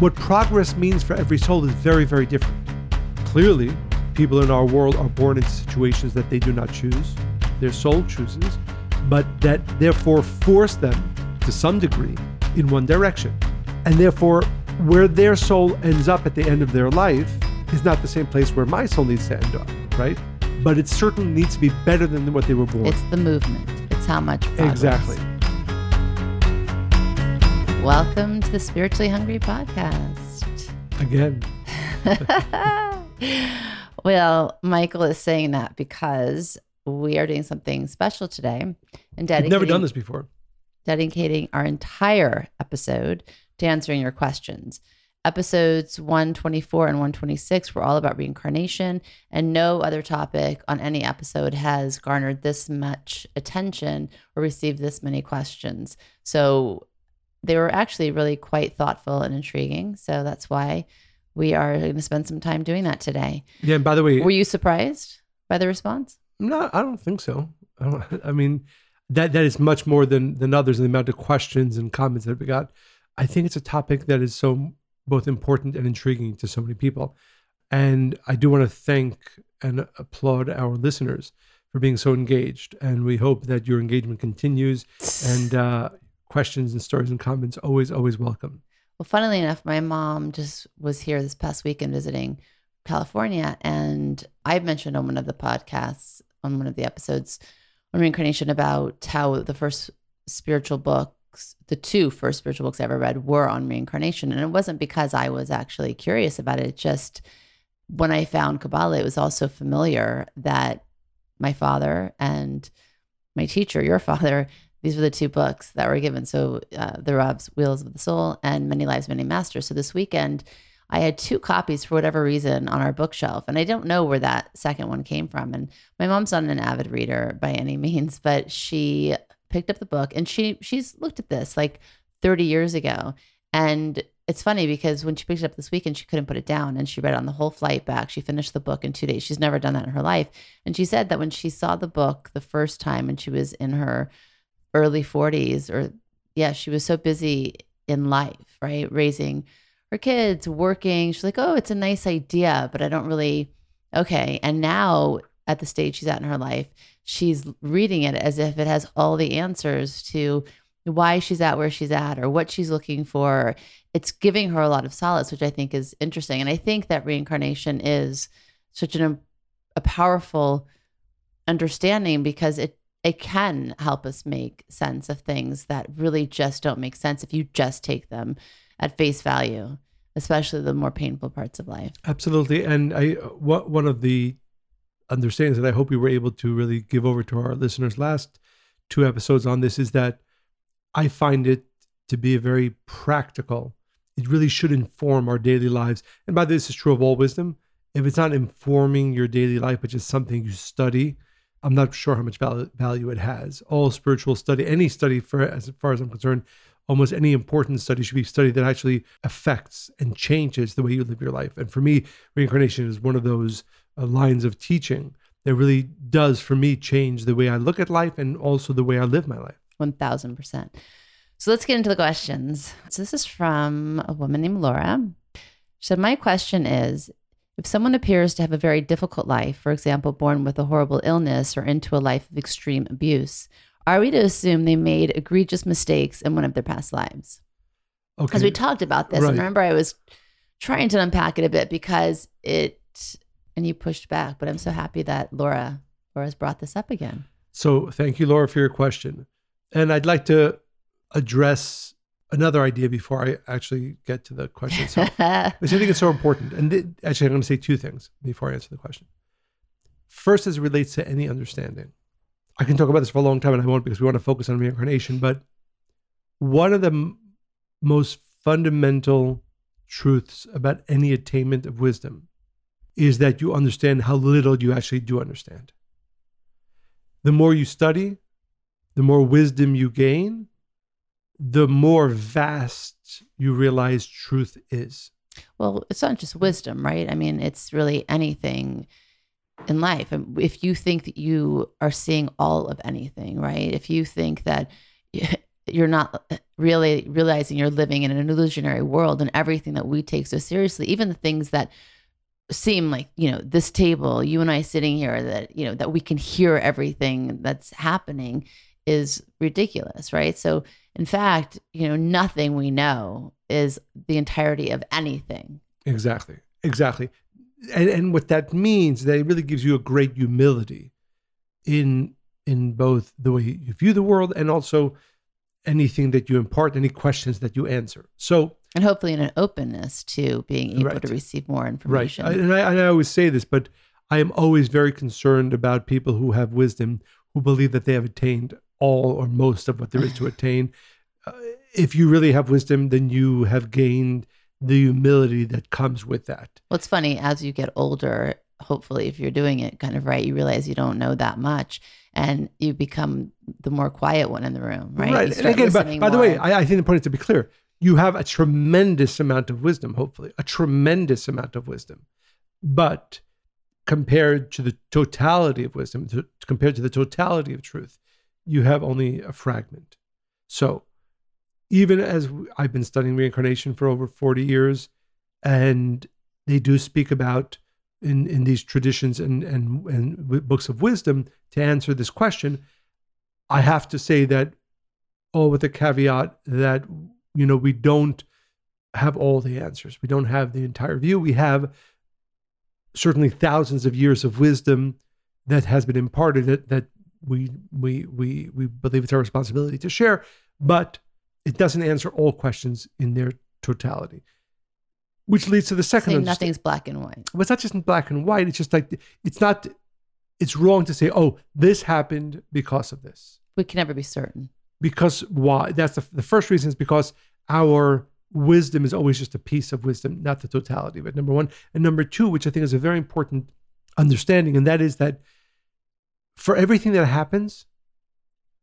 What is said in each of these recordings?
What progress means for every soul is very, very different. Clearly, people in our world are born into situations that they do not choose, their soul chooses, but that therefore force them to some degree in one direction. And therefore, where their soul ends up at the end of their life is not the same place where my soul needs to end up, right? But it certainly needs to be better than what they were born. It's the movement. It's how much progress. exactly. Welcome to the Spiritually Hungry Podcast. Again, Well, Michael is saying that because we are doing something special today and I've never done this before. dedicating our entire episode to answering your questions. Episodes 124 and 126 were all about reincarnation, and no other topic on any episode has garnered this much attention or received this many questions. So they were actually really quite thoughtful and intriguing. So that's why we are going to spend some time doing that today. Yeah, and by the way, Were you surprised by the response? No, I don't think so. I, don't, I mean, that that is much more than than others. And the amount of questions and comments that we got. I think it's a topic that is so both important and intriguing to so many people. And I do want to thank and applaud our listeners for being so engaged. And we hope that your engagement continues. And uh, questions and stories and comments always always welcome. Well, funnily enough, my mom just was here this past weekend visiting California, and I mentioned on one of the podcasts, on one of the episodes on reincarnation, about how the first spiritual books, the two first spiritual books I ever read, were on reincarnation, and it wasn't because I was actually curious about it. It just when I found Kabbalah, it was also familiar that my father and my teacher, your father, these were the two books that were given. So uh, the Rav's Wheels of the Soul and Many Lives, Many Masters. So this weekend, I had two copies for whatever reason on our bookshelf, and I don't know where that second one came from. And my mom's not an avid reader by any means, but she picked up the book and she she's looked at this like 30 years ago, and it's funny because when she picked it up this weekend, she couldn't put it down and she read it on the whole flight back. She finished the book in two days. She's never done that in her life. And she said that when she saw the book the first time and she was in her early 40s, or yeah, she was so busy in life, right? Raising her kids, working. She's like, oh, it's a nice idea, but I don't really, okay. And now at the stage she's at in her life, she's reading it as if it has all the answers to why she's at where she's at or what she's looking for. It's giving her a lot of solace, which I think is interesting. And I think that reincarnation is such an a powerful understanding because it it can help us make sense of things that really just don't make sense if you just take them at face value, especially the more painful parts of life. Absolutely. And I what one of the understandings that I hope we were able to really give over to our listeners last two episodes on this is that I find it to be a very practical. It really should inform our daily lives. And by this is true of all wisdom. If it's not informing your daily life, but just something you study, I'm not sure how much value, value it has. All spiritual study, any study for as far as I'm concerned, almost any important study should be study that actually affects and changes the way you live your life. And for me, reincarnation is one of those uh, lines of teaching that really does, for me, change the way I look at life and also the way I live my life. 1000%. So let's get into the questions. So this is from a woman named Laura. She said, My question is if someone appears to have a very difficult life, for example, born with a horrible illness or into a life of extreme abuse, are we to assume they made egregious mistakes in one of their past lives? Okay. Because we talked about this. Right. And remember, I was trying to unpack it a bit because it, and you pushed back, but I'm so happy that Laura, Laura's brought this up again. So thank you, Laura, for your question. And I'd like to address another idea before I actually get to the question itself. I think it's so important. And th- actually, I'm going to say two things before I answer the question. First, as it relates to any understanding, I can talk about this for a long time and I won't because we want to focus on reincarnation. But one of the m- most fundamental truths about any attainment of wisdom is that you understand how little you actually do understand. The more you study, the more wisdom you gain, the more vast you realize truth is. Well, it's not just wisdom, right? I mean, it's really anything in life. If you think that you are seeing all of anything, right? If you think that you're not really realizing you're living in an illusionary world and everything that we take so seriously, even the things that seem like you know this table you and i sitting here that you know that we can hear everything that's happening is ridiculous right so in fact you know nothing we know is the entirety of anything Exactly. Exactly. And and what that means that it really gives you a great humility in in both the way you view the world and also anything that you impart, any questions that you answer. So and hopefully in an openness to being able Right. to receive more right. information I- And I, and I always say this, but I am always very concerned about people who have wisdom who believe that they have attained all or most of what there is to attain. Uh, if you really have wisdom, then you have gained the humility that comes with that. Well, it's funny as you get older. Hopefully, if you're doing it kind of right, you realize you don't know that much, and you become the more quiet one in the room, right? You And again, by, by the way. I, I think the point is to be clear. You have a tremendous amount of wisdom, hopefully, a tremendous amount of wisdom. But compared to the totality of wisdom, to, compared to the totality of truth, you have only a fragment. So, even as I've been studying reincarnation for over 40 years, and they do speak about in, in these traditions and, and, and books of wisdom to answer this question, I have to say that all with the caveat that you know we don't have all the answers. We don't have the entire view. We have certainly thousands of years of wisdom that has been imparted that, that we we we we believe it's our responsibility to share, but it doesn't answer all questions in their totality. Which leads to the second saying nothing's black and white. well, it's not just in black and white. It's just like it's not. It's wrong to say, "Oh, this happened because of this." We can never be certain. Because why? That's the, the first reason is because our wisdom is always just a piece of wisdom, not the totality of it. Number one, and number two, which I think is a very important understanding, and that is that for everything that happens,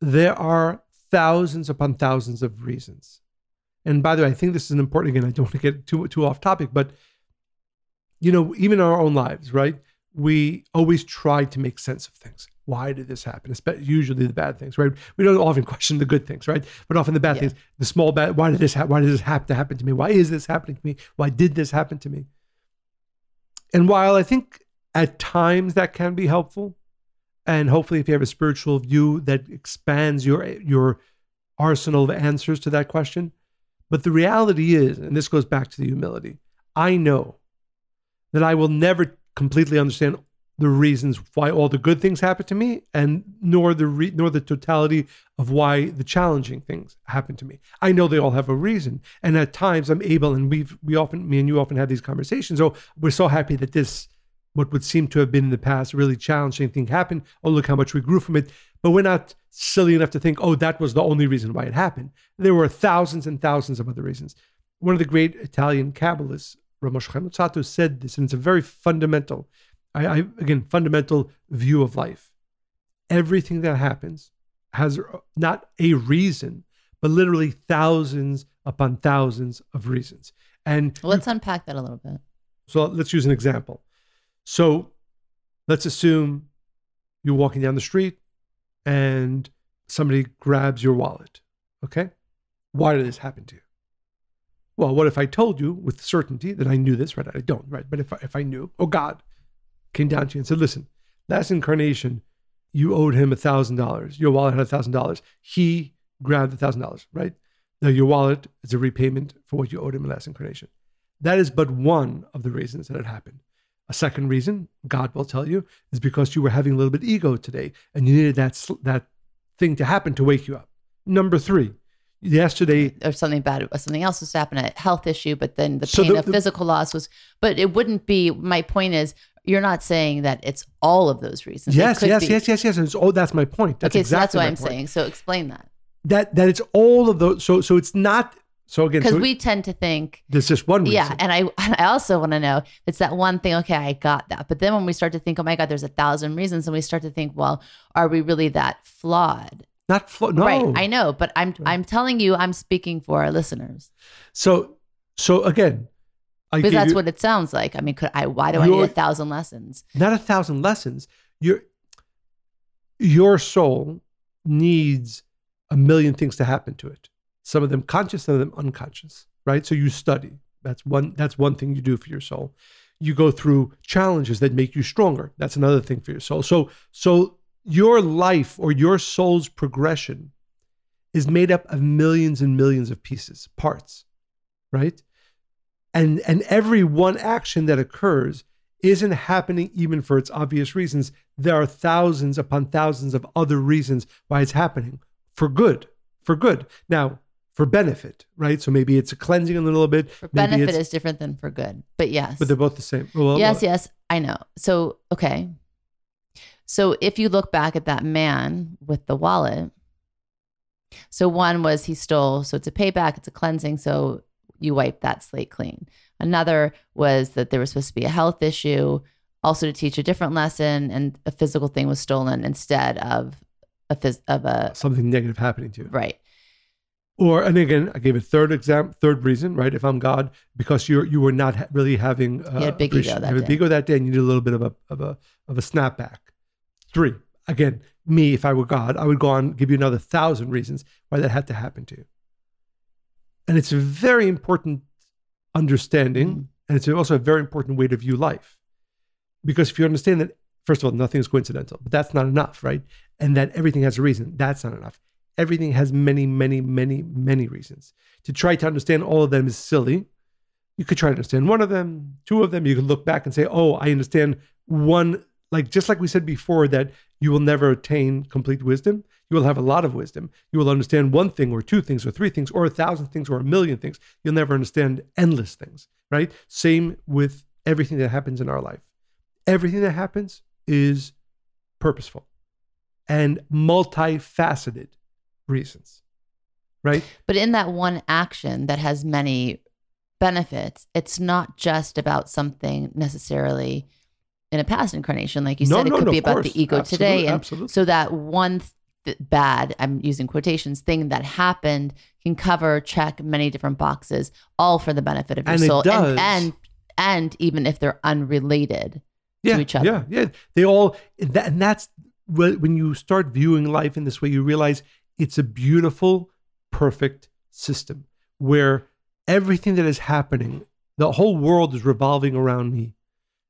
there are thousands upon thousands of reasons. And by the way, I think this is an important. Again, I don't want to get too too off topic, but you know, even in our own lives, right? We always try to make sense of things. Why did this happen? Especially Usually the bad things, right? We don't often question the good things, right? But often the bad Yeah. things, the small bad. Why did this? Ha- why did this have to happen to me? Why is this happening to me? Why did this happen to me? And while I think at times that can be helpful, and hopefully if you have a spiritual view that expands your your arsenal of answers to that question, but the reality is, and this goes back to the humility, I know that I will never completely understand the reasons why all the good things happen to me, and nor the re- nor the totality of why the challenging things happen to me. I know they all have a reason, and at times I'm able, and we've we often me and you often have these conversations. Oh, we're so happy that this what would seem to have been in the past really challenging thing happened. Oh, look how much we grew from it. But we're not silly enough to think, oh, that was the only reason why it happened. There were thousands and thousands of other reasons. One of the great Italian Kabbalists, Rav Moshe Chaim Luzzatto, said this, and it's a very fundamental, I, I again, fundamental view of life. Everything that happens has not a reason, but literally thousands upon thousands of reasons. And Well, let's unpack that a little bit. so let's use an example. So let's assume you're walking down the street and somebody grabs your wallet. Okay. Why did this happen to you? Well, what if I told you with certainty that I knew this, right? I don't, right? But if I, if I knew, oh God, came down to you and said, listen, last incarnation, you owed him a thousand dollars. Your wallet had a thousand dollars. He grabbed a thousand dollars, right? Now your wallet is a repayment for what you owed him in last incarnation. That is but one of the reasons that it happened. A second reason, God will tell you, is because you were having a little bit ego today and you needed that sl- that thing to happen to wake you up. Number three, yesterday, or something bad, or something else was happening a health issue, but then the So pain the- of the- physical loss was, but it wouldn't be, my point is, you're not saying that it's all of those reasons. Yes, yes, be. yes, yes, yes. And oh, that's my point. That's okay, so that's what I'm point. saying. So explain that. That that it's all of those. So so it's not. So again, Because so we tend to think, there's just one reason. yeah, and I and I also want to know it's that one thing. Okay, I got that, but then when we start to think, oh my God, there's a thousand reasons, and we start to think, well, are we really that flawed? Not flo- no. Right, I know, but I'm Right. I'm telling you, I'm speaking for our listeners So so again, I because that's you- what it sounds like. I mean, could I? Why do I need a thousand lessons? not a thousand lessons. Your your soul needs a million things to happen to it. Some of them conscious, some of them unconscious, right? So you study. That's one that's one thing you do for your soul. You go through challenges that make you stronger. That's another thing for your soul. So so your life or your soul's progression is made up of millions and millions of pieces, parts, right? And and every one action that occurs isn't happening even for its obvious reasons. There are thousands upon thousands of other reasons why it's happening for good, for good. Now, for benefit, right? So maybe it's a cleansing a little bit. For benefit is different than for good. But yes. but they're both the same. Well, yes, well, yes, I know. So, okay. So, if you look back at that man with the wallet, so one was he stole, so it's a payback, it's a cleansing, so you wipe that slate clean. Another was that there was supposed to be a health issue, also to teach a different lesson, and a physical thing was stolen instead of a phys- of a something negative happening to you. right. Or and again, I gave a third exam, third reason, right? If I'm God, because you're you were not ha- really having uh, You had a big ego that you had a day. big ego that day, and you need a little bit of a of a of a snapback. Three again, me if I were God, I would go on give you another thousand reasons why that had to happen to you. And it's a very important understanding, Mhm. and it's also a very important way to view life, because if you understand that first of all, nothing is coincidental, but that's not enough, right? And that everything has a reason, that's not enough everything has many, many, many, many reasons. To try to understand all of them is silly. You could try to understand one of them, two of them. You could look back and say, oh, I understand one. Like, just like we said before, that you will never attain complete wisdom. You will have a lot of wisdom. You will understand one thing or two things or three things or a thousand things or a million things. You'll never understand endless things, right? Same with everything that happens in our life. Everything that happens is purposeful and multifaceted reasons, right? But in that one action that has many benefits, it's not just about something necessarily in a past incarnation. Like you No, said, it could no, be about course. the ego Absolutely, today. And absolutely. so that one th- bad, I'm using quotations, thing that happened can cover, check many different boxes, all for the benefit of your And soul. And, and and even if they're unrelated. yeah, each other. Yeah, yeah. They all, that, and that's when you start viewing life in this way, you realize it's a beautiful, perfect system where everything that is happening, the whole world is revolving around me.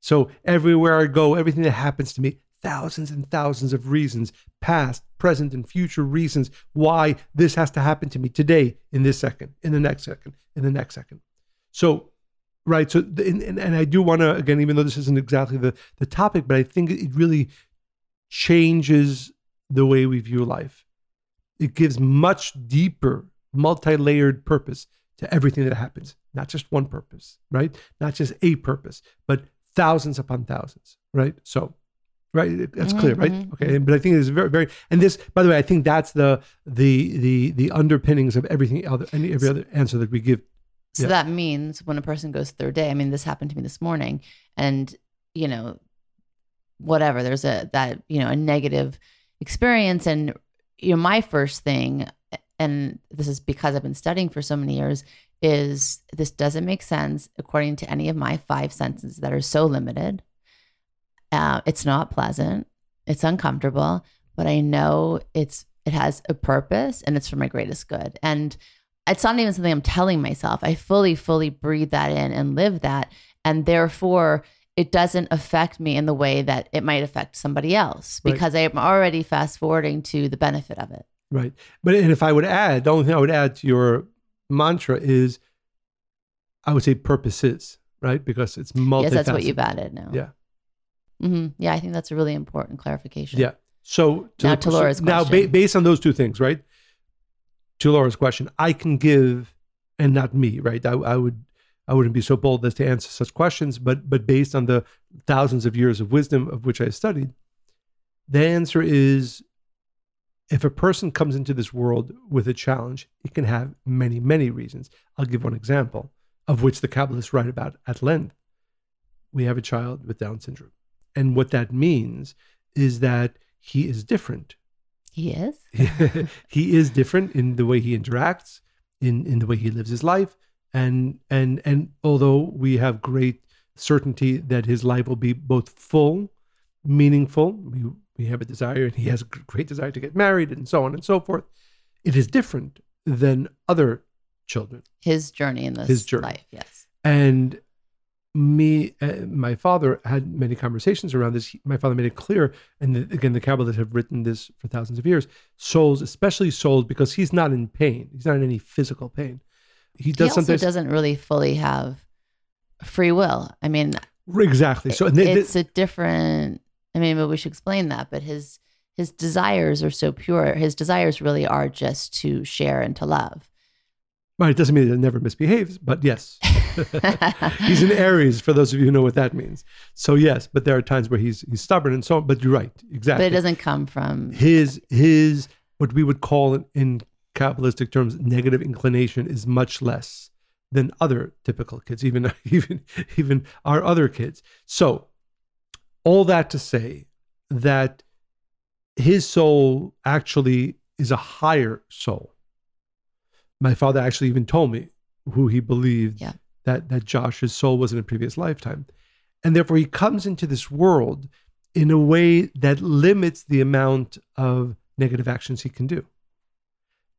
So everywhere I go, everything that happens to me, thousands and thousands of reasons, past, present, and future reasons why this has to happen to me today, in this second, in the next second, in the next second. So, right. So, and, and, and I do want to, again, even though this isn't exactly the, the topic, but I think it really changes the way we view life. It gives much deeper, multi layered purpose to everything that happens, not just one purpose, right? Not just a purpose, but thousands upon thousands, right? So, right, that's clear, right? Mhm, Okay, but I think it's very, very, and this, by the way, I think that's the the the the underpinnings of everything other any every other answer that we give. So Yeah. that means when a person goes through their day, I mean, this happened to me this morning, and you know, whatever, there's a that you know a negative experience, and you know, my first thing, and this is because I've been studying for so many years, is this doesn't make sense according to any of my five senses that are so limited. Uh, it's not pleasant, it's uncomfortable, but I know it's it has a purpose and it's for my greatest good, and it's not even something I'm telling myself. I fully, fully breathe that in and live that. And therefore, it doesn't affect me in the way that it might affect somebody else Right. because I'm already fast forwarding to the benefit of it. Right. But and if I would add, the only thing I would add to your mantra is I would say purposes, right? Because it's multifaceted. Yes, that's what you've added now. Yeah. hmm Yeah, I think that's a really important clarification. Yeah. So Now the- to Laura's so now ba- based on those two things, right? To Laura's question, I can give, and not me, right? I, I would, I wouldn't be so bold as to answer such questions, but but based on the thousands of years of wisdom of which I studied, the answer is, if a person comes into this world with a challenge, it can have many, many reasons. I'll give one example, of which the Kabbalists write about at length. We have a child with Down syndrome, and what that means is that he is different. He is. he is different in the way he interacts, in in the way he lives his life, and and and although we have great certainty that his life will be both full, meaningful, we we have a desire, and he has a great desire to get married, and so on and so forth. it is different than other children. His journey in this His journey. life, yes. And me, uh, my father had many conversations around this. He- my father made it clear, and the, again, the Kabbalists have written this for thousands of years. Souls, especially souls, because he's not in pain. He's not in any physical pain. He does he also sometimes doesn't really fully have free will. I mean, exactly. So and they- they- it's a different. I mean, but we should explain that. But his his desires are so pure. His desires really are just to share and to love. Right, it doesn't mean that it never misbehaves, but yes. he's an Aries, for those of you who know what that means. So yes, but there are times where he's he's stubborn and so on. But you're right, exactly. but it doesn't come from. his his what we would call in Kabbalistic terms negative inclination is much less than other typical kids, even even even our other kids. So all that to say that his soul actually is a higher soul. My father actually even told me who he believed Yeah. that that Josh's soul was in a previous lifetime. And therefore he comes into this world in a way that limits the amount of negative actions he can do.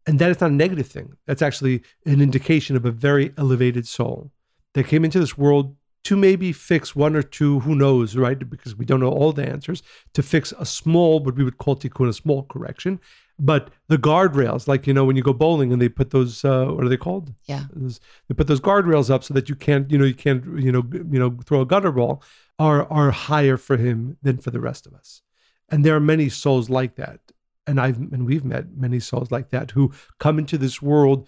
And that is not a negative thing. That's actually an indication of a very elevated soul that came into this world to maybe fix one or two, who knows, right? Because we don't know all the answers, to fix a small, what we would call tikkun, a small correction. But the guardrails, like, you know, when you go bowling and they put those, uh, what are they called? Yeah. Those- they put those guardrails up so that you can't, you know, you can't, you know, you know, throw a gutter ball, are are higher for him than for the rest of us. And there are many souls like that. And I've and we've met many souls like that who come into this world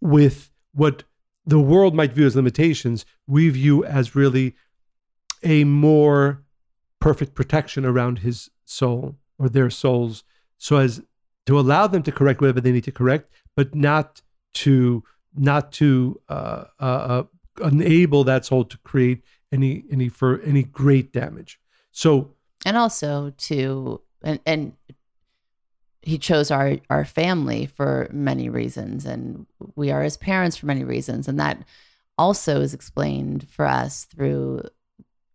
with what the world might view as limitations, we view as really a more perfect protection around his soul or their souls, so as to allow them to correct whatever they need to correct, but not to not to uh, uh, uh, enable that soul to create any any for any great damage. So and also to and and he chose our our family for many reasons and we are his parents for many reasons and that also is explained for us through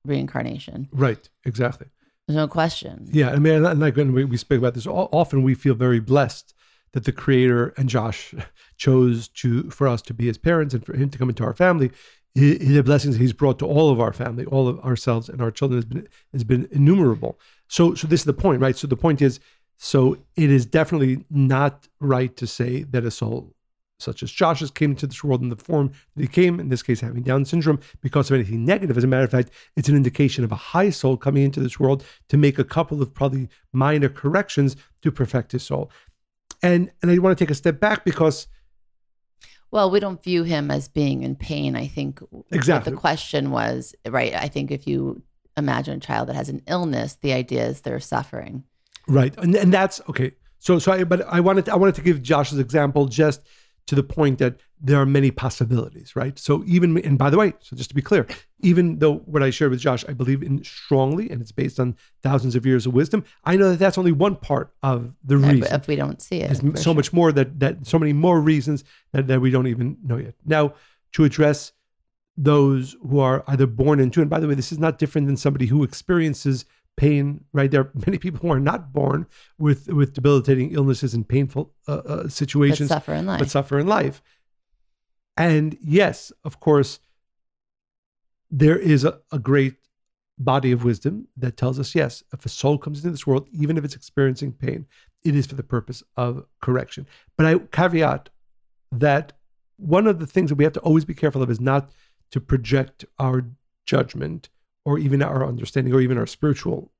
reincarnation right, exactly. there's no question Yeah, I mean, and like when we, we speak about this, often we feel very blessed that the Creator and Josh chose to for us to be his parents and for him to come into our family. He, he- the blessings he's brought to all of our family, all of ourselves and our children has been has been innumerable. So, so this is the point, right? So the point is, so it is definitely not right to say that a soul such as Josh's came into this world in the form that he came, in this case having Down syndrome, because of anything negative. As a matter of fact, it's an indication of a high soul coming into this world to make a couple of probably minor corrections to perfect his soul. And and I want to take a step back because well we don't view him as being in pain i think Exactly. the question was right i think if you imagine a child that has an illness the idea is they're suffering Right, and and that's okay. So so I but I wanted to, I wanted to give Josh's example just to the point that there are many possibilities, right? So even and by the way, so just to be clear, even though what I shared with Josh, I believe in strongly, and it's based on thousands of years of wisdom. I know that that's only one part of the reason. if we don't see it There's so sure. much more that that so many more reasons that, that we don't even know yet. Now, to address those who are either born into, and by the way, this is not different than somebody who experiences pain. Right, there are many people who are not born with with debilitating illnesses and painful uh, uh, but situations, suffer in life but suffer in life. And yes, of course, there is a, a great body of wisdom that tells us yes, if a soul comes into this world, even if it's experiencing pain, it is for the purpose of correction. But I caveat that one of the things that we have to always be careful of is not to project our judgment or even our understanding or even our spiritual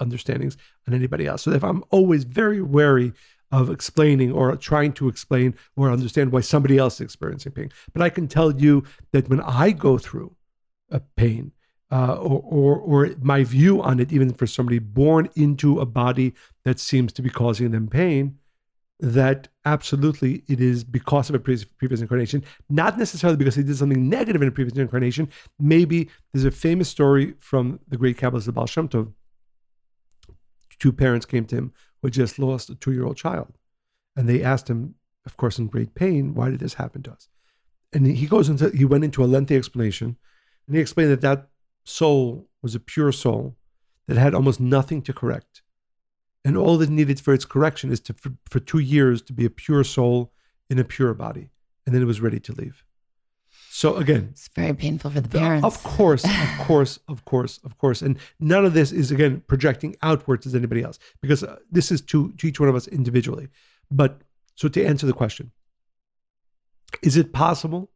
understandings on anybody else. So if I'm always very wary of explaining or trying to explain or understand why somebody else is experiencing pain. But I can tell you that when I go through a pain, uh, or, or or my view on it, even for somebody born into a body that seems to be causing them pain, that absolutely it is because of a previous, incarnation, not necessarily because they did something negative in a previous incarnation. Maybe there's a famous story from the great Kabbalist of Baal Shem Tov. Two parents came to him who had just lost a two-year-old child, and they asked him, of course, in great pain, why did this happen to us? And he goes into he went into a lengthy explanation, and he explained that that soul was a pure soul that had almost nothing to correct And all that needed for its correction is to for, for two years to be a pure soul in a pure body. And then it was ready to leave. So again, It's very painful for the parents. Of course, of course, of course, of course. And none of this is again projecting outwards as anybody else because uh, this is to, to each one of us individually. But so to answer the question, is it possible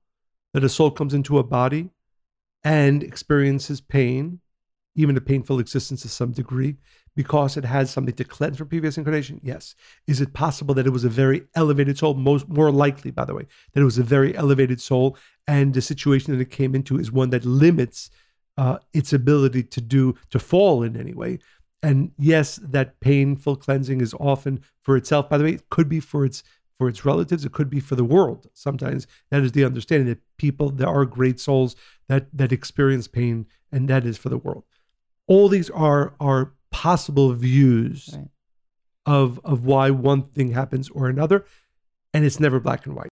that a soul comes into a body and experiences pain, even a painful existence to some degree, because it has something to cleanse from previous incarnation? Yes. Is it possible that it was a very elevated soul? Most more likely, by the way, that it was a very elevated soul, and the situation that it came into is one that limits uh, its ability to do to fall in any way. And yes, that painful cleansing is often for itself. By the way, it could be for its for its relatives. It could be for the world. Sometimes that is the understanding that people there are great souls that that experience pain, and that is for the world. All these are are possible views Right. of of why one thing happens or another, and it's never black and white.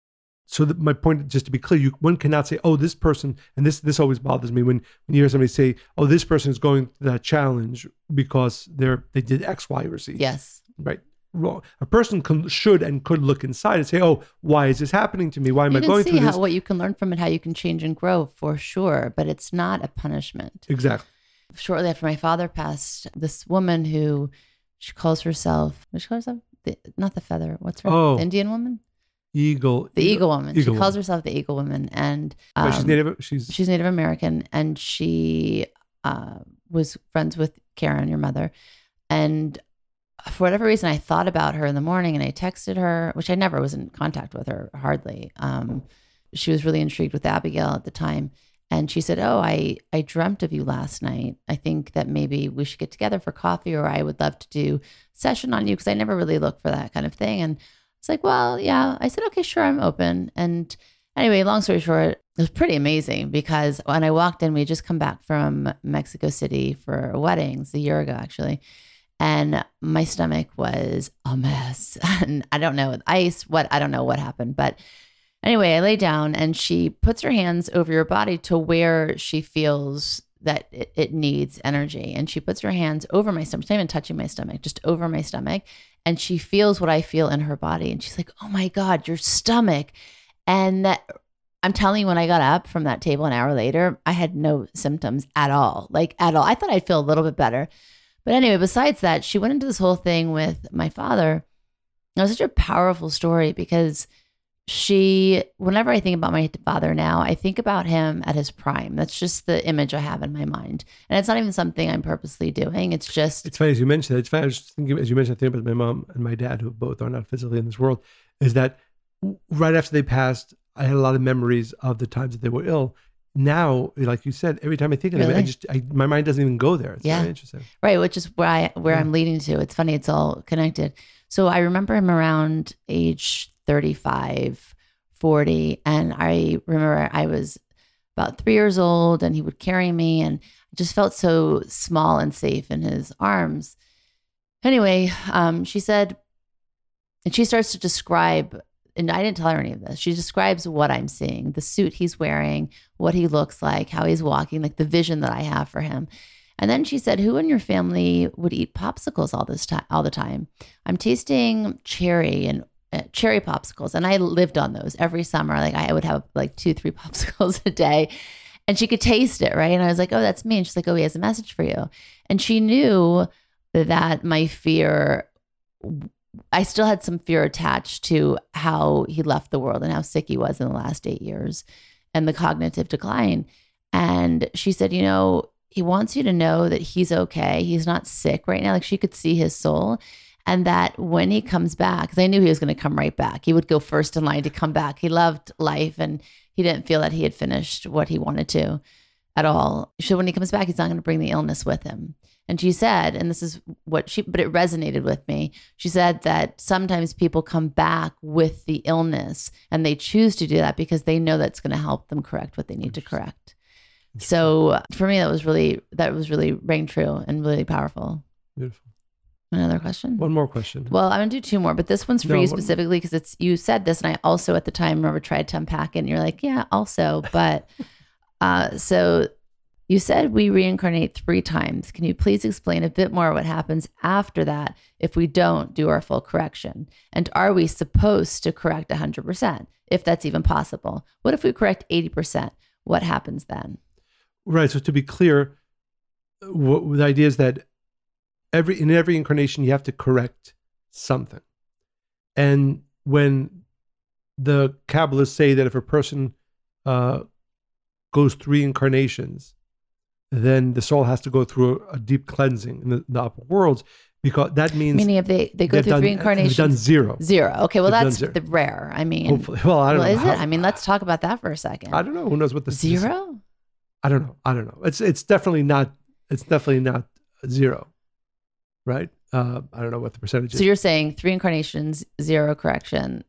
So that my point, just to be clear, you one cannot say, "Oh, this person," and this this always bothers me when when you hear somebody say, "Oh, this person is going through that challenge because they're they did X, Y, or Z." yes. right. Wrong. A person can, should and could look inside and say, "Oh, why is this happening to me? Why am You I going see through how this?" what you can learn from it, how you can change and grow for sure, but it's not a punishment. Exactly. Shortly after my father passed, this woman who she calls herself, what she calls herself? The, not the feather. What's her? Oh. The Indian woman? Eagle. The Eagle Woman. Eagle she calls Woman. herself the Eagle Woman, and Right, she's um, native. She's she's Native American, and she uh, was friends with Karen, your mother. And for whatever reason, I thought about her in the morning, and I texted her, which I never was in contact with her hardly. Um, she was really intrigued with Abigail at the time, and she said, "Oh, I I dreamt of you last night. I think that maybe we should get together for coffee, or I would love to do session on you because I never really look for that kind of thing." And it's like, well, yeah. I said, okay, sure, I'm open. And anyway, long story short, it was pretty amazing because when I walked in, we just come back from Mexico City for weddings a year ago, actually. And my stomach was a mess. And I don't know, ice, what, I don't know what happened. But anyway, I lay down and she puts her hands over your body to where she feels that it, it needs energy. And she puts her hands over my stomach, not even touching my stomach, just over my stomach. And she feels what I feel in her body. And she's like, oh my God, your stomach. And that I'm telling you, when I got up from that table an hour later, I had no symptoms at all, like at all. I thought I'd feel a little bit better. But anyway, besides that, she went into this whole thing with my father. It was such a powerful story because she, whenever I think about my father now, I think about him at his prime. That's just the image I have in my mind. And it's not even something I'm purposely doing. It's just, It's funny as you mentioned. It's funny. I was just thinking, as you mentioned, I think about my mom and my dad, who both are not physically in this world, is that right after they passed, I had a lot of memories of the times that they were ill. Now, like you said, every time I think of it, I just I, my mind doesn't even go there. It's Yeah. very interesting. Right, which is where I where Yeah. I'm leading to. It's funny, it's all connected. So I remember him around age 35, 40, and I remember I was about 3 years old and he would carry me and I just felt so small and safe in his arms. Anyway, um she said and she starts to describe and I didn't tell her any of this. She describes what I'm seeing, the suit he's wearing, what he looks like, how he's walking, like the vision that I have for him. And then she said, "Who in your family would eat popsicles all this time? All the time? I'm tasting cherry and uh, cherry popsicles, and I lived on those every summer. Like I would have like two, three popsicles a day." And she could taste it, right? And I was like, "Oh, that's me." And she's like, "Oh, he has a message for you." And she knew that my fear, I still had some fear attached to how he left the world and how sick he was in the last eight years, and the cognitive decline. And she said, "You know." He wants you to know that he's okay. He's not sick right now. Like she could see his soul. And that when he comes back, because I knew he was going to come right back, he would go first in line to come back. He loved life and he didn't feel that he had finished what he wanted to at all. So when he comes back, he's not going to bring the illness with him. And she said, and this is what she, but it resonated with me. She said that sometimes people come back with the illness and they choose to do that because they know that's going to help them correct what they need to correct. So for me, that was really that was really rang true and really powerful. Beautiful. Another question. One more question. Well, I'm gonna do two more, but this one's for No, you specifically because it's you said this, and I also at the time remember tried to unpack it, and you're like, yeah, also, but uh, so You said we reincarnate three times. Can you please explain a bit more what happens after that if we don't do our full correction? And are we supposed to correct 100%, if that's even possible? What if we correct 80%? What happens then? Right. So to be clear, what, the idea is that every in every incarnation you have to correct something, and when the Kabbalists say that if a person uh, goes three incarnations, then the soul has to go through a, deep cleansing in the, the, upper worlds because that means meaning if they, they go through done, three incarnations, done zero, zero. Okay, well that's the rare. I mean, hopefully, well I don't well, know. Is how, it? I mean, let's talk about that for a second. I don't know. Who knows what the zero? I don't know. I don't know. It's it's definitely not. It's definitely not zero, right? Uh, I don't know what the percentage so is. So you're saying three incarnations, zero correction.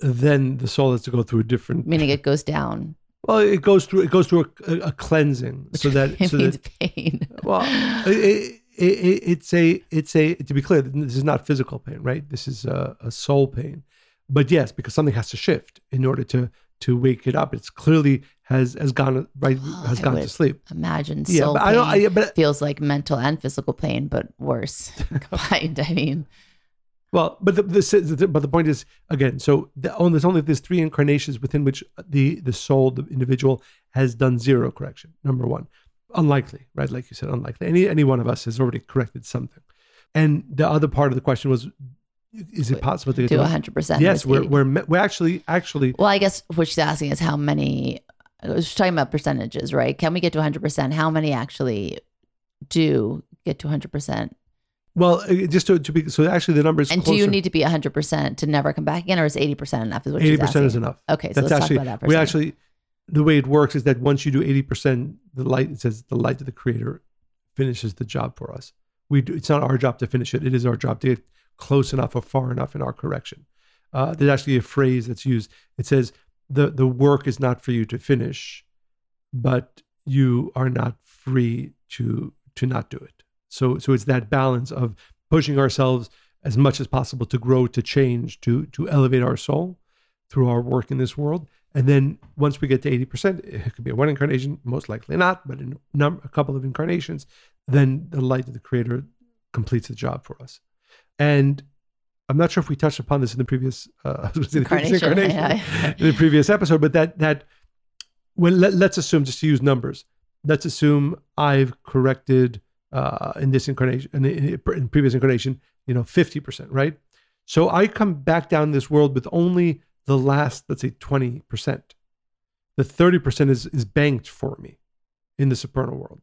Then the soul has to go through a different. Meaning it goes down. Well, it goes through it goes through a, a, a cleansing Which so that so means that pain. well, it, it, it, it's a it's a to be clear, this is not physical pain, right? This is a, a soul pain. But yes, because something has to shift in order to to wake it up. It's clearly has has gone right Oh, has I gone to sleep. Imagine Yeah, soul but pain I don't. I, but feels like mental and physical pain, but worse combined. I mean, Well, but the, the, but the point is again. So the, oh, there's only there's three incarnations within which the the soul, the individual, has done zero correction. Number one, unlikely, right? Like you said, unlikely. Any any one of us has already corrected something. And the other part of the question was, is it possible to get do to 100. percent Yes, we're we're we're actually actually Well, I guess what she's asking is how many. Was talking about percentages, right? Can we get to 100? percent How many actually do get to 100 percent? well uh, just to, to be so actually the number is And closer. do you need to be 100 percent to never come back again, or is 80 percent enough? Is what eighty percent is enough. Okay, so That's let's actually talk about that. We second. actually the way it works is that once you do eighty percent, the light it says the light of the creator finishes the job for us. We do, it's not our job to finish it. It is our job to get close enough or far enough in our correction. Uh, there's actually a phrase that's used. It says the the work is not for you to finish, but you are not free to to not do it. So so it's that balance of pushing ourselves as much as possible to grow, to change, to to elevate our soul through our work in this world. And then once we get to 80%, it could be a one incarnation, most likely not, but in a, number, a couple of incarnations, then the light of the creator completes the job for us. And I'm not sure if we touched upon this in the previous, uh, was the Incarnation, incarnation, yeah. in the previous episode, but that that when let, let's assume just to use numbers, let's assume I've corrected uh, in this incarnation in, in, in previous incarnation, you know, 50%, right? So I come back down this world with only the last, let's say, 20%. The 30% is is banked for me in the supernal world.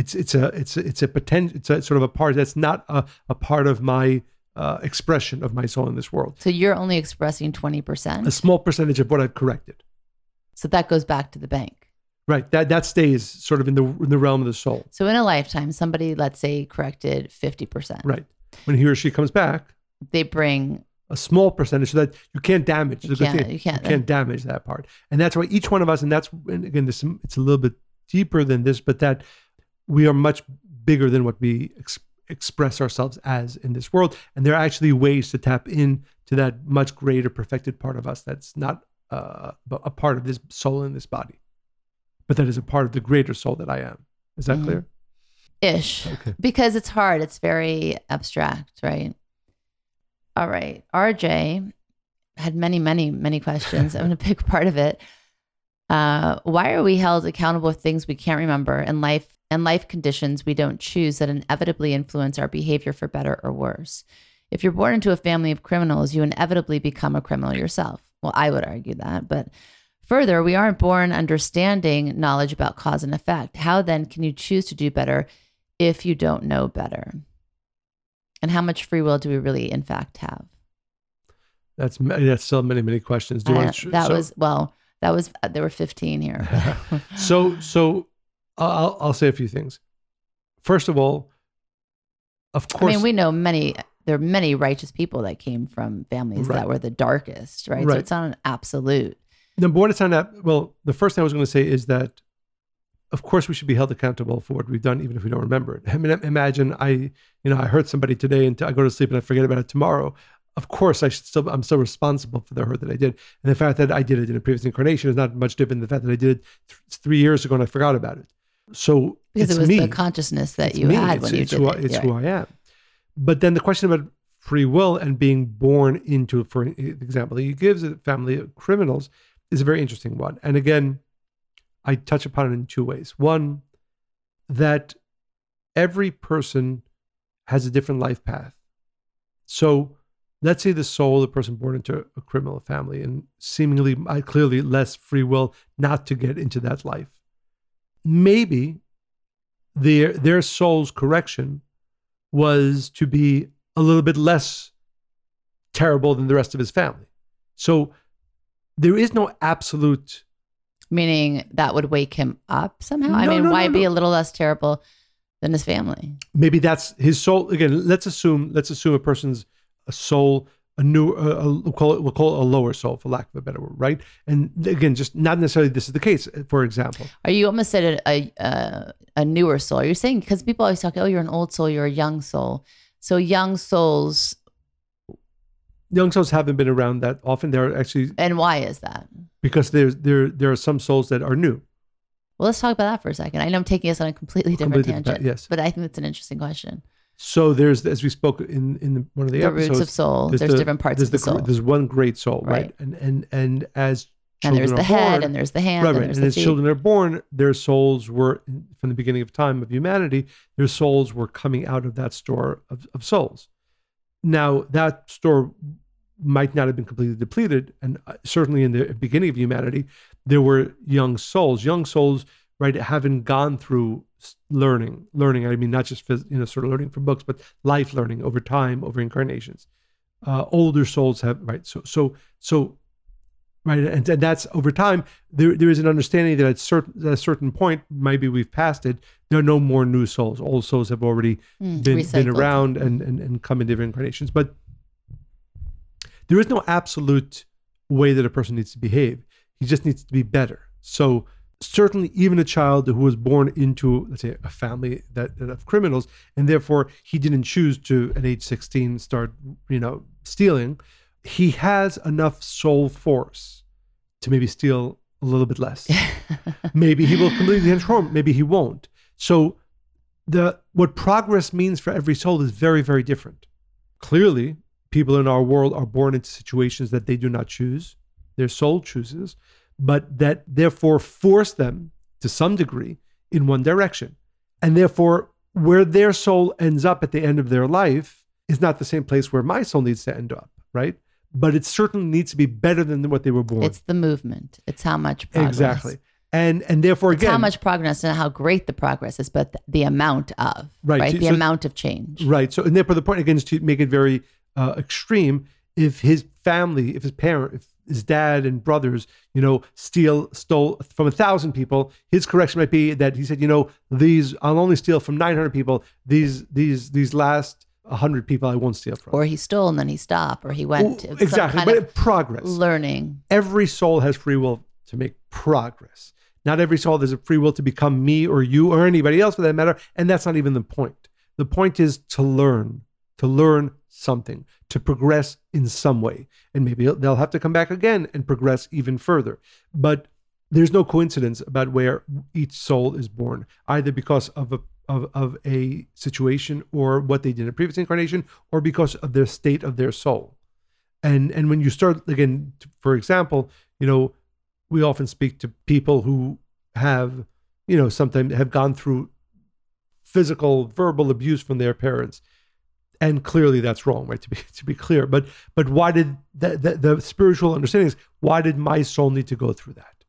It's it's a it's a, it's a potential it's a sort of a part that's not a, a part of my uh, expression of my soul in this world. So you're only expressing 20%. A small percentage of what I've corrected. So that goes back to the bank. Right. That that stays sort of in the in the realm of the soul. So in a lifetime, somebody, let's say, corrected 50%. Right. When he or she comes back, They bring, a small percentage so that you can't damage. You can't- you can't- can't damage that part. And that's why each one of us, and that's and again, this it's a little bit deeper than this, but that we are much bigger than what we ex- express ourselves as in this world. And there are actually ways to tap in to that much greater perfected part of us that's not uh, a part of this soul in this body, but that is a part of the greater soul that I am. Is that Mhm. clear? ish Okay. because it's hard. It's very abstract, right? All right. RJ had many, many, many questions. I'm going to pick part of it. Uh, why are we held accountable for things we can't remember and life and life conditions we don't choose that inevitably influence our behavior for better or worse? If you're born into a family of criminals, you inevitably become a criminal yourself. Well, I would argue that, but further, we aren't born understanding knowledge about cause and effect. How then can you choose to do better if you don't know better? And how much free will do we really, in fact, have? That's that's still many many questions. Do you want to, that so- was well. That was uh, there were fifteen here. so so I'll I'll say a few things. First of all, of I course, mean, we know many. There are many righteous people that came from families Right. that were the darkest, right? So it's not an absolute. number one, it's not that. Well, the first thing I was going to say is that, of course, we should be held accountable for what we've done, even if we don't remember it. I mean, imagine I, you know, I hurt somebody today, and I go to sleep and I forget about it tomorrow. Of course, I should still. I'm still responsible for the hurt that I did, and the fact that I did it in a previous incarnation is not much different than the fact that I did it th- three years ago and I forgot about it. So because it's it was me. the consciousness that It's you me. had It's- when you it's did who it. it's Yeah. who I am. But then the question about free will and being born into, for example, he gives a family of criminals is a very interesting one. And again, I touch upon it in two ways. One, that every person has a different life path. So let's say the soul, of the person born into a criminal family and seemingly uh, clearly less free will not to get into that life. Maybe their their soul's correction was to be a little bit less terrible than the rest of his family. So there is no absolute Meaning that would wake him up somehow. I mean, no, why no, be a little less terrible than his family? maybe that's his soul again let's assume let's assume a person's a soul a new uh, a, we'll call it we'll call it a lower soul for lack of a better word right and again just not necessarily this is the case for example Are you almost said a a, a, a newer soul? Are you saying because people always talk, oh, you're an old soul, you're a young soul. So young souls, young souls haven't been around that often they're actually and why is that? because there's there there are some souls that are new Well, let's talk about that for a second. I know I'm taking us on a completely different Completely tangent, path, yes. but I think it's an interesting question. So there's as we spoke in in the, one of the, The, episodes roots of soul. There's, the- different parts there's of the, soul, there's one great soul right, Right. and and and as and there's children the are head, born, and there's the hand, right, and right. there's And the as feet. children are born, their souls were, from the beginning of time of humanity, their souls were coming out of that store of, of souls. Now, that store might not have been completely depleted. And uh, certainly in the beginning of humanity, there were young souls, young souls, right, having gone through learning, learning. I mean, not just, phys- you know, sort of learning from books, but life learning over time, over incarnations. Uh, older souls have, right. So, so, so, right. And, and that's over time there, there is an understanding that at, certain, at a certain point, maybe we've passed it, there are no more new souls. Old souls have already Mm, been, been around and, and, and come in different incarnations. But there is no absolute way that a person needs to behave. He just needs to be better. So certainly even a child who was born into, let's say, a family that, that of criminals, and therefore he didn't choose to at age 16 start, you know, stealing, he has enough soul force to maybe steal a little bit less. maybe he will completely transform, maybe he won't. So the what progress means for every soul is very, very different. Clearly, people in our world are born into situations that they do not choose, their soul chooses, but that therefore force them to some degree in one direction. And therefore, where their soul ends up at the end of their life is not the same place where my soul needs to end up, right? But it certainly needs to be better than what they were born. It's the movement. It's how much progress. exactly. And and therefore It's again how much progress and how great the progress is, but th- the amount of Right, right, so- the so- amount of change. Right. So, and therefore, the point again is to make it very uh, extreme. If his family, if his parent, if his dad and brothers, you know, steal stole from a thousand people, his correction might be that he said, you know, these I'll only steal from nine hundred people. These these these last hundred people I won't steal from. Or he stole and then he stopped, or he went to some exactly, but progress. learning. every soul has free will to make progress. Not every soul has a free will to become me or you or anybody else for that matter. And that's not even the point. The point is to learn, to learn something, to progress in some way. And maybe they'll have to come back again and progress even further. But there's no coincidence about where each soul is born, either because of a of, of a situation or what they did in a previous incarnation, or because of their state of their soul and and when you start again for example you know we often speak to people who have you know sometimes have gone through physical verbal abuse from their parents and clearly that's wrong right to be to be clear. But but why did the, the, the spiritual understanding is why did my soul need to go through that?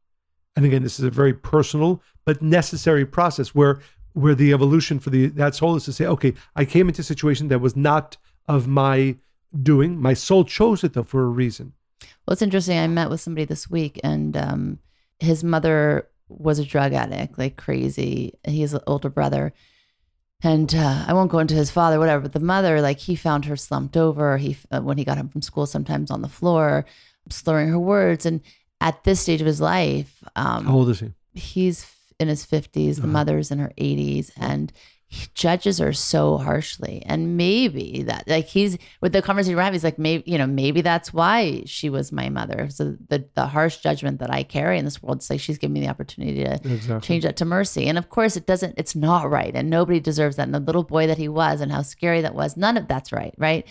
And again this is a very personal but necessary process where where the evolution for the that soul is to say okay i came into a situation that was not of my doing. My soul chose it though for a reason. Well, it's interesting. I met with somebody this week, and um, his mother was a drug addict, like crazy. He's an older brother, and uh, I won't go into his father, whatever. But the mother, like, he found her slumped over. He uh, when he got home from school, sometimes on the floor, slurring her words. And at this stage of his life, um, how old is he he's in his 50s the Uh-huh. mother's in her 80s and judges her so harshly. And maybe that, like, he's with the conversation we're having, he's like, maybe, you know, maybe that's why she was my mother. So the, the harsh judgment that I carry in this world, it's like she's giving me the opportunity to Exactly. change that to mercy. And of course, it doesn't, it's not right. And nobody deserves that. And the little boy that he was and how scary that was, none of that's right. Right.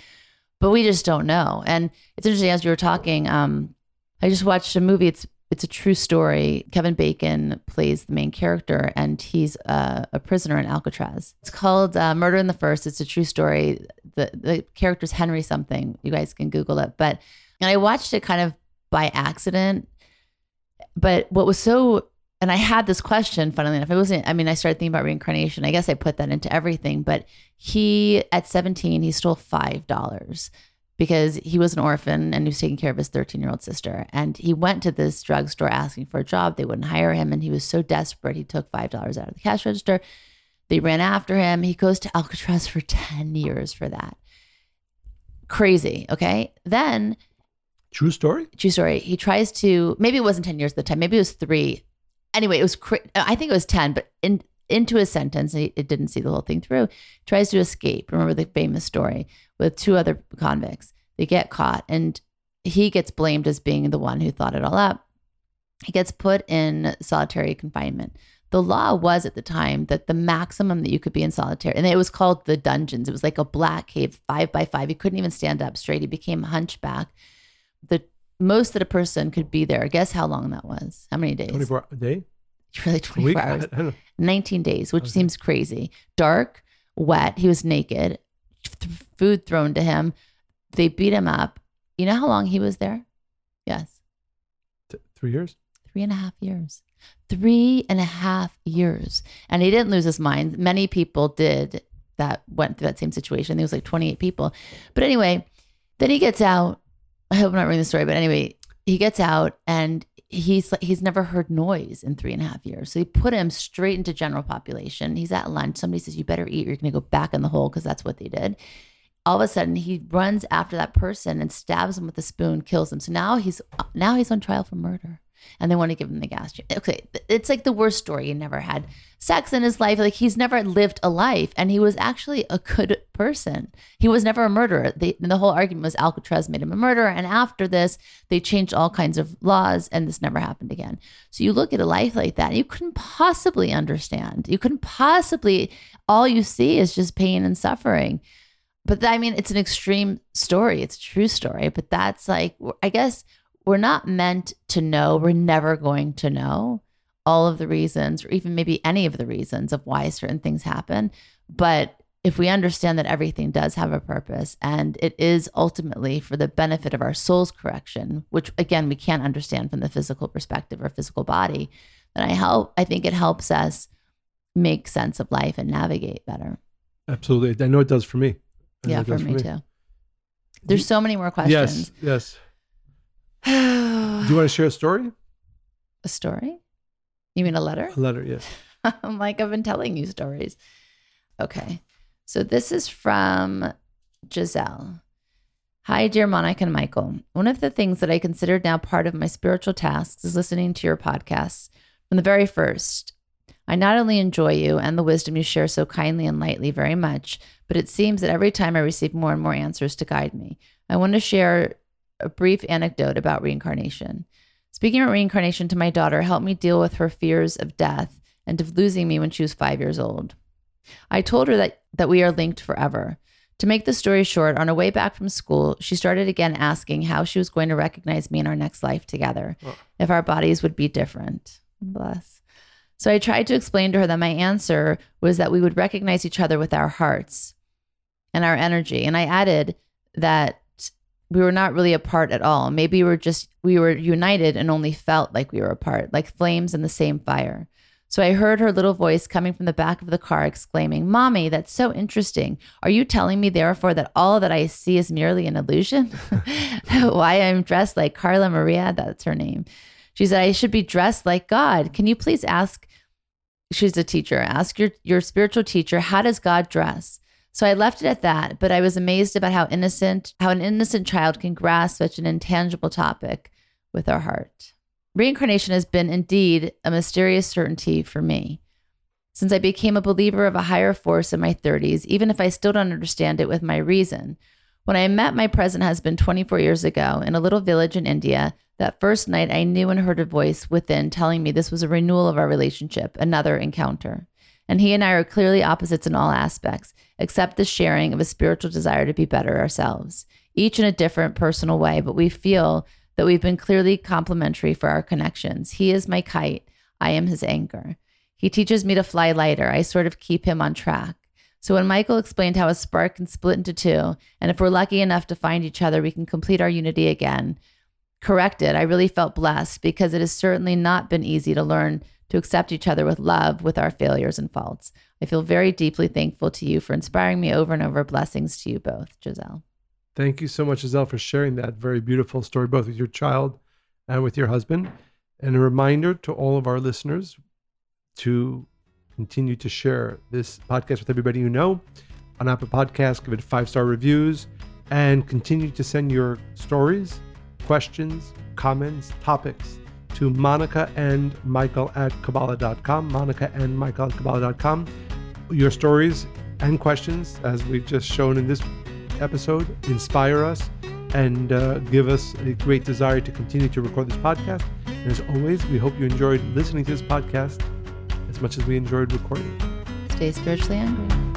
But we just don't know. And it's interesting as you were talking, um, I just watched a movie. It's it's a true story. Kevin Bacon plays the main character, and he's a, a prisoner in Alcatraz. It's called uh, Murder in the First. It's a true story. The the character's Henry something. You guys can Google it. But and I watched it kind of by accident. But what was so and I had this question, funnily enough. It wasn't, I mean, I started thinking about reincarnation. I guess I put that into everything. But he, at 17, he stole $5 because he was an orphan and he was taking care of his 13 year old sister. And he went to this drugstore asking for a job. They wouldn't hire him. And he was so desperate, he took $5 out of the cash register. They ran after him. He goes to Alcatraz for 10 years for that. Crazy. Okay. Then True story. true story. He tries to maybe it wasn't ten years at the time. Maybe it was three. Anyway, it was. Uh, I think it was ten. But in into his sentence, he it didn't see the whole thing through. Tries to escape. Remember the famous story with two other convicts. They get caught, and he gets blamed as being the one who thought it all up. He gets put in solitary confinement. The law was at the time that the maximum that you could be in solitary, and it was called the dungeons. It was like a black cave, five by five. He couldn't even stand up straight. He became hunchback the most that a person could be there. Guess how long that was? How many days? Twenty four a day. Really, 24 hours. I don't know. 19 days, which Okay. seems crazy. Dark, wet. He was naked. Th- food thrown to him. They beat him up. You know how long he was there? Yes. T- three years. Three and a half years. Three and a half years. And he didn't lose his mind. Many people did that went through that same situation. There was like 28 people. But anyway, then he gets out. I hope I'm not ruining the story, but anyway, he gets out and he's he's never heard noise in three and a half years. So he put him straight into general population. He's at lunch. Somebody says, You better eat, or you're gonna go back in the hole, because that's what they did. All of a sudden he runs after that person and stabs him with a spoon, kills him. So now he's now he's on trial for murder and they want to give him the gas chamber. Okay, it's like the worst story. He never had sex in his life. Like he's never lived a life, and he was actually a good person. He was never a murderer. The, whole argument was Alcatraz made him a murderer, and after this, they changed all kinds of laws, and this never happened again. So you look at a life like that, you couldn't possibly understand. You couldn't possibly. All you see is just pain and suffering. But I mean, it's an extreme story. It's a true story. But that's like, I guess we're not meant to know. We're never going to know all of the reasons, or even maybe any of the reasons of why certain things happen. But if we understand that everything does have a purpose and it is ultimately for the benefit of our soul's correction, which again, we can't understand from the physical perspective or physical body, then I help, I think it helps us make sense of life and navigate better. Absolutely. I know it does for me. I Yeah, it for me, too. There's so many more questions. Yes. Yes. Do you want to share a story? a story? You mean a letter? A letter. Yes. I'm like, I've been telling you stories. Okay. So this is from Giselle. Hi, dear Monica and Michael. One of the things that I considered now part of my spiritual tasks is listening to your podcasts from the very first. I not only enjoy you and the wisdom you share so kindly and lightly very much, but it seems that every time I receive more and more answers to guide me. I want to share a brief anecdote about reincarnation. Speaking of reincarnation to my daughter helped me deal with her fears of death and of losing me when she was five years old. I told her that, that we are linked forever. To make the story short, on her way back from school, she started again asking how she was going to recognize me in our next life together, Oh. if our bodies would be different. Bless. So I tried to explain to her that my answer was that we would recognize each other with our hearts and our energy. And I added that we were not really apart at all. Maybe we were just, we were united and only felt like we were apart, like flames in the same fire. So I heard her little voice coming from the back of the car exclaiming, Mommy, that's so interesting. Are you telling me, therefore, that all that I see is merely an illusion? Why I'm dressed like Carla Maria, that's her name. She said, I should be dressed like God. Can you please ask? She's a teacher. Ask your, your spiritual teacher, how does God dress? So I left it at that, but I was amazed about how innocent, how an innocent child can grasp such an intangible topic with our heart. Reincarnation has been indeed a mysterious certainty for me. since I became a believer of a higher force in my 30s, even if I still don't understand it with my reason. When I met my present husband 24 years ago in a little village in India, that first night I knew and heard a voice within telling me this was a renewal of our relationship, another encounter. And he and I are clearly opposites in all aspects, except the sharing of a spiritual desire to be better ourselves, each in a different personal way, but we feel that we've been clearly complementary for our connections. He is my kite, I am his anchor. He teaches me to fly lighter. I sort of keep him on track. So when Michael explained how a spark can split into two, and if we're lucky enough to find each other, we can complete our unity again, corrected, I really felt blessed because it has certainly not been easy to learn to accept each other with love with our failures and faults. I feel very deeply thankful to you for inspiring me over and over. Blessings to you both, Giselle. Thank you so much, Giselle, for sharing that very beautiful story, both with your child and with your husband. And a reminder to all of our listeners to continue to share this podcast with everybody you know on Apple Podcasts, give it five star reviews, and continue to send your stories, questions, comments, topics to Monica and Michael at Kabbalah.com. Monica and Michael at Kabbalah.com. Your stories and questions, as we've just shown in this episode, inspire us and uh, give us a great desire to continue to record this podcast. And as always, we hope you enjoyed listening to this podcast as much as we enjoyed recording. Stay spiritually hungry.